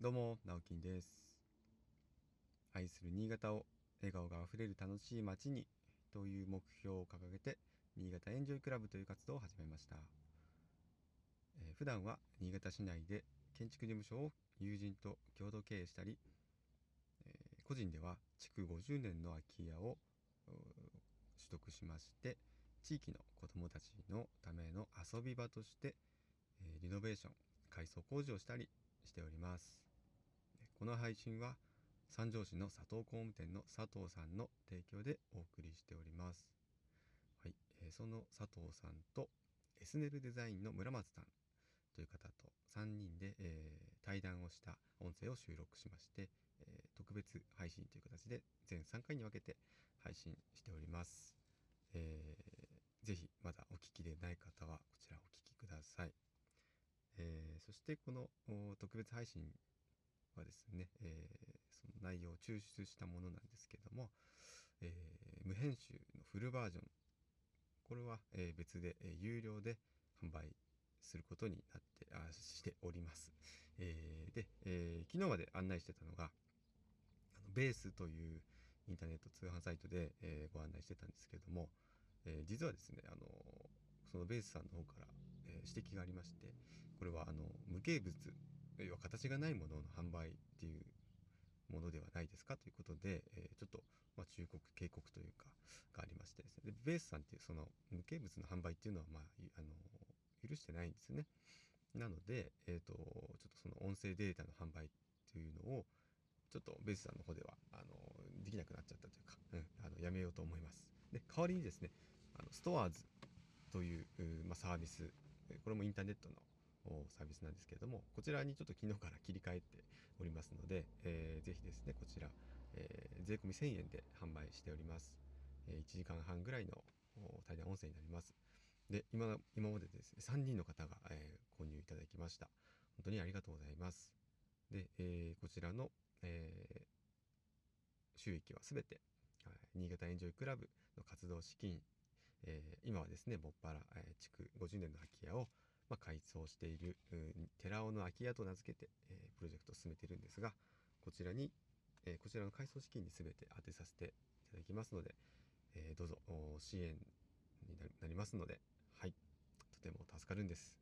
どうも、直樹です。愛する新潟を笑顔があふれる楽しい街にという目標を掲げて、新潟エンジョイクラブという活動を始めました。えー、普段は新潟市内で建築事務所を友人と共同経営したり、えー、個人では築50年の空き家を取得しまして、地域の子どもたちのための遊び場として、えー、リノベーション、改装工事をしたりしております。この配信は三条市の佐藤工務店の佐藤さんの提供でお送りしております。はい、えー、その佐藤さんとエスネルデザインの村松さんという方と3人で、えー、対談をした音声を収録しまして、えー、特別配信という形で全3回に分けて配信しております。えー、ぜひまだお聞きでない方はこちらお聞きください。えー、そしてこの特別配信はですね、えー、その内容を抽出したものなんですけども、えー、無編集のフルバージョンこれは、え別で、え有料で販売することになってあしております。えで、え昨日まで案内してたのがあのベースというインターネット通販サイトで、えご案内してたんですけども、え実はですねあのそのベースさんの方から、え指摘がありましてこれはあの無形物要は形がないものの販売っていうものではないですかということで、えー、ちょっと、まあ、忠告警告というかがありましてですねでベースさんっていうその無形物の販売っていうのは、まあ、あの許してないんですね。なので、えーと、ちょっとその音声データの販売っていうのをちょっとベースさんの方ではあのできなくなっちゃったというか、うん、あのやめようと思います。で代わりにですねあのストアーズという、まあ、サービスこれもインターネットのサービスなんですけれどもこちらにちょっと昨日から切り替えておりますので、えー、ぜひですねこちら、えー、税込み1000円で販売しております、えー、1時間半ぐらいの対談音声になります。で今今までですね3人の方が、えー、購入いただきました。本当にありがとうございます。で、えー、こちらの、えー、収益はすべて新潟エンジョイクラブの活動資金、えー、今はですねもっぱら、えー、築50年の空き家をまあ、改装している寺尾の空き家と名付けて、えー、プロジェクトを進めているんですがこちらに、えー、こちらの改装資金に全て当てさせていただきますので、えー、どうぞ支援になりますのではいとても助かるんです。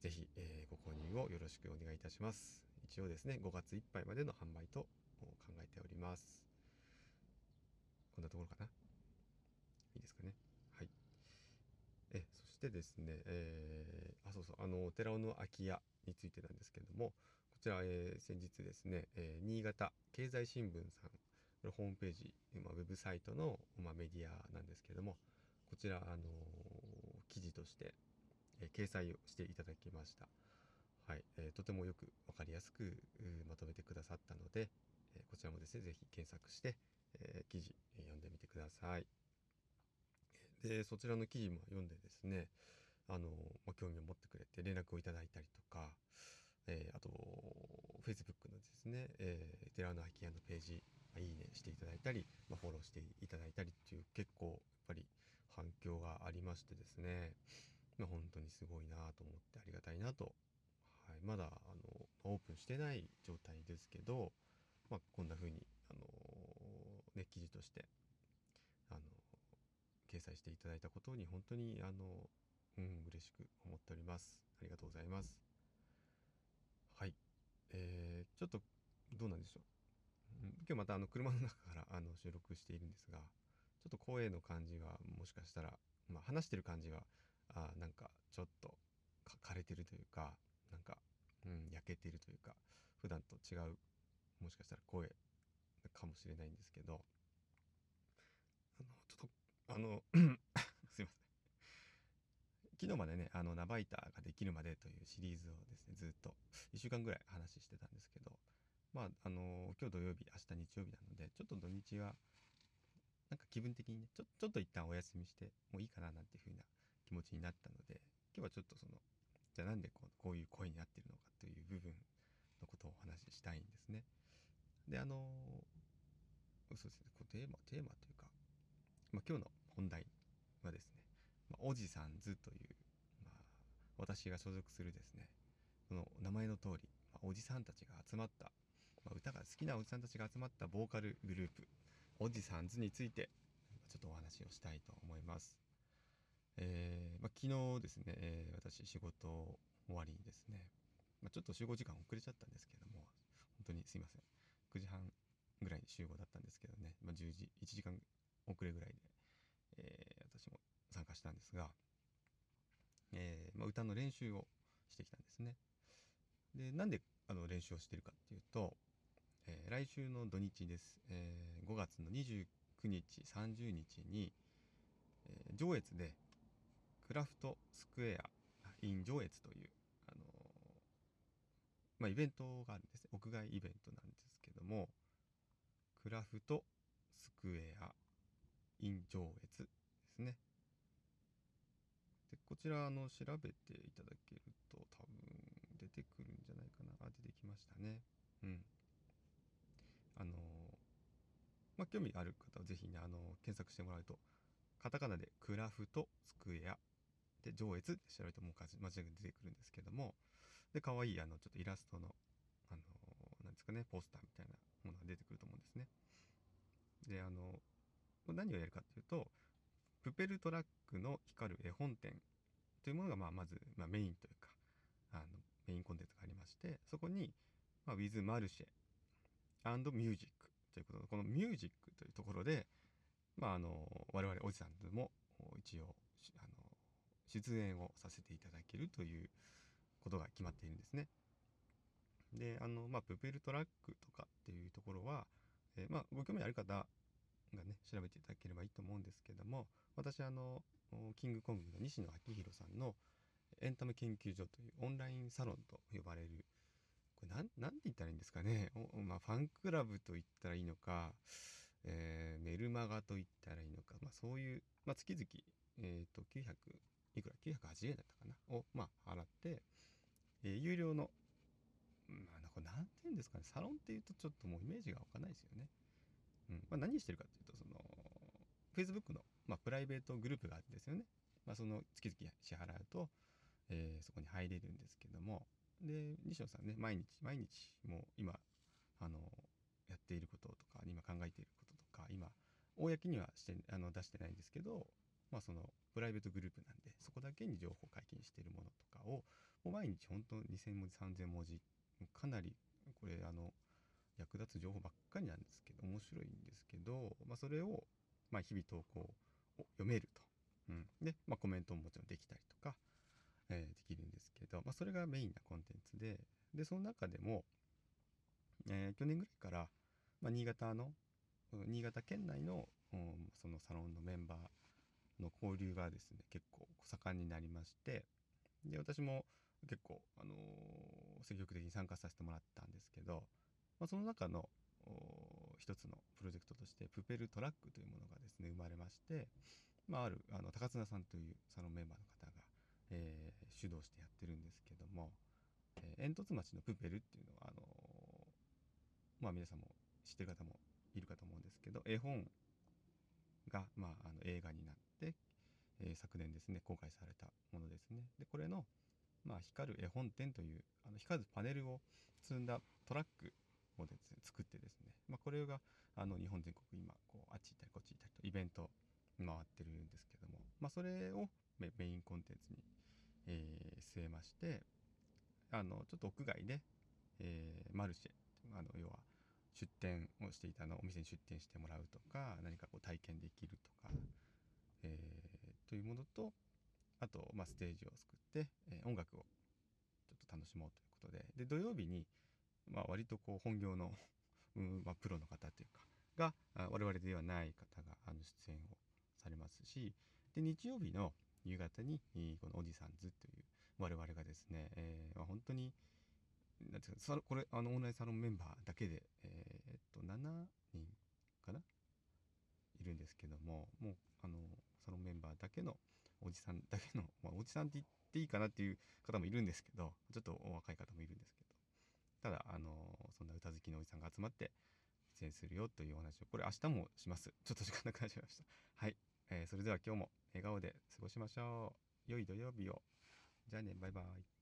是非、えご購入をよろしくお願いいたします。一応ですね5月いっぱいまでの販売と考えております。こんなところかないいですかねえそしてですね、えー、あそうそうあの寺尾の空き家についてなんですけれどもこちら、えー、先日ですね、えー、新潟経済新聞さんのホームページ、まあ、ウェブサイトの、まあ、メディアなんですけれどもこちら、あの記事として、え掲載をしていただきました。はい、えとてもよく分かりやすくまとめてくださったので、えこちらもですね是非検索して、え記事、え読んでみてください。でそちらの記事も読んでですねあの、まあ、興味を持ってくれて連絡をいただいたりとか、えー、あと Facebook のですね、えー、寺の空き家のページ、まあ、いいねしていただいたり、まあ、フォローしていただいたりっていう結構やっぱり反響がありましてですね、まあ、本当にすごいなと思ってありがたいなと、はい、まだあのオープンしてない状態ですけど、まあ、こんな風にあのね記事として掲載していただいたことに本当にあの、うん、嬉しく思っております。ありがとうございます。はい。えー、ちょっとどうなんでしょう。ん、今日またあの車の中からあの収録しているんですが、ちょっと声の感じはもしかしたら、まあ、話してる感じはあなんかちょっと枯れてるというか、なんか、うん、焼けてるというか、普段と違う、もしかしたら声かもしれないんですけど、あの すいません昨日までねあのナバイターができるまでというシリーズをですねずっと1週間ぐらい話してたんですけどまああの今日土曜日明日日曜日なのでちょっと土日はなんか気分的にねちょちょっと一旦お休みしてもういいかななんていう風な気持ちになったので今日はちょっとそのじゃあなんでこうこういう声になってるのかという部分のことをお話ししたいんですね。であのそうですねこうテーマテーマというか、まあ、今日の本題はですね、まあ、おじさん図という、まあ、私が所属するですねその名前の通り、まおじさんたちが集まった、まあ、歌が好きなおじさんたちが集まったボーカルグループおじさんズについてちょっとお話をしたいと思います。えー、まあ、昨日ですね、えー、私仕事終わりにですね、まあ、ちょっと集合時間遅れちゃったんですけども本当にすいません9時半ぐらいに集合だったんですけどね、まあ、10時1時間遅れぐらいで、えー、私も参加したんですが、えー、まあ、歌の練習をしてきたんですね。でなんであの練習をしてるかっていうと、えー、来週の土日です、え5月の29日30日に、え上越でクラフトスクエア in 上越という、あのまあ、イベントがあるんですね屋外イベントなんですけどもクラフトスクエア in 上越ですねでこちらの調べていただけると多分出てくるんじゃないかなあ出てきましたねうんあのまあ興味ある方はぜひねあの検索してもらうとカタカナでクラフトスクエアで上越って調べてもう間違いなく出てくるんですけどもで可愛いあのちょっとイラストのあのなんですかねポスターみたいなものが出てくると思うんですねであの何をやるかっていうとプペルトラックの光る絵本展というものがまあまず、まあ、メインというかあのメインコンテンツがありましてそこに、まあ、ウィズ・マルシェミュージックということでこのミュージックというところで、まあ、あの我々おじさんでも一応あの出演をさせていただけるということが決まっているんですね。で、あの、まあ、プペルトラックとかっていうところは、えー、まあ、ご興味ある方がね、調べていただければいいと思うんですけども、私、あの、キングコングの西野昭弘さんのエンタメ研究所というオンラインサロンと呼ばれる、これなん、なんて言ったらいいんですかね。まあ、ファンクラブと言ったらいいのか、えー、メルマガと言ったらいいのか、まあ、そういう、まあ、月々、えっ、ー、と、900いくら980円だったかなを、まあ、払って、えー、有料の、まあ、なんかなんて言うんですかね、サロンっていうとちょっともうイメージが湧かないですよね。うん。まあ、何してるかっていうと、その、Facebook の、まあ、プライベートグループがあるんですよね。まあ、その月々支払うと、えー、そこに入れるんですけども、で、西野さんね、毎日、毎日、もう今、あの、やっていることとか、今考えていることとか、今、公にはして、あの、出してないんですけど、まあそのプライベートグループなんでそこだけに情報解禁しているものとかをもう毎日本当2000文字3000文字かなりこれあの役立つ情報ばっかりなんですけど面白いんですけど、まあ、それを、まあ、日々投稿を読めると、うん、で、まあ、コメントももちろんできたりとか、えー、できるんですけど、まあ、それがメインなコンテンツででその中でも、えー、去年ぐらいから、まあ、新潟の新潟県内の、そのサロンのメンバーの交流がですね結構盛んになりましてで私も結構、あのー、積極的に参加させてもらったんですけど、まあ、その中の一つのプロジェクトとしてプペルトラックというものがですね生まれまして、まあ、あるあの高綱さんというそのメンバーの方が、えー、主導してやってるんですけども、えー、煙突町のプペルっていうのはあのー、まあ皆さんも知ってる方もいるかと思うんですけど絵本が、まあ、あの映画になって、えー、昨年ですね公開されたものですね。でこれの、まあ、光る絵本展というあの光るパネルを積んだトラックをですね作ってですね、まあ、これがあの日本全国今こうあっち行ったりこっち行ったりとイベント回ってるんですけども、まあ、それをメインコンテンツに、えー、据えましてあのちょっと屋外で、えー、マルシェあの要は出店をしていたのお店に出店してもらうとか何かこう体験できるとか、えー、というものとあと、まあ、ステージを作って、え、音楽をちょっと楽しもうということで。で土曜日に、まあ、割とこう本業の うんまあ、プロの方というかが我々ではない方があの出演をされますしで日曜日の夕方にこの「おじさんず」という我々がですね、えー、本当になんですかこれあのオンラインサロンメンバーだけで、えー、っと7人かな？いるんですけどももうあのサロンメンバーだけのおじさんだけの、まあ、おじさんって言っていいかなっていう方もいるんですけどちょっとお若い方もいるんですけどただあのそんな歌好きのおじさんが集まって出演するよというお話をこれ明日もします。ちょっと時間なくなっちゃいました。はい、えー、それでは今日も笑顔で過ごしましょう。良い土曜日を。じゃあねバイバイ。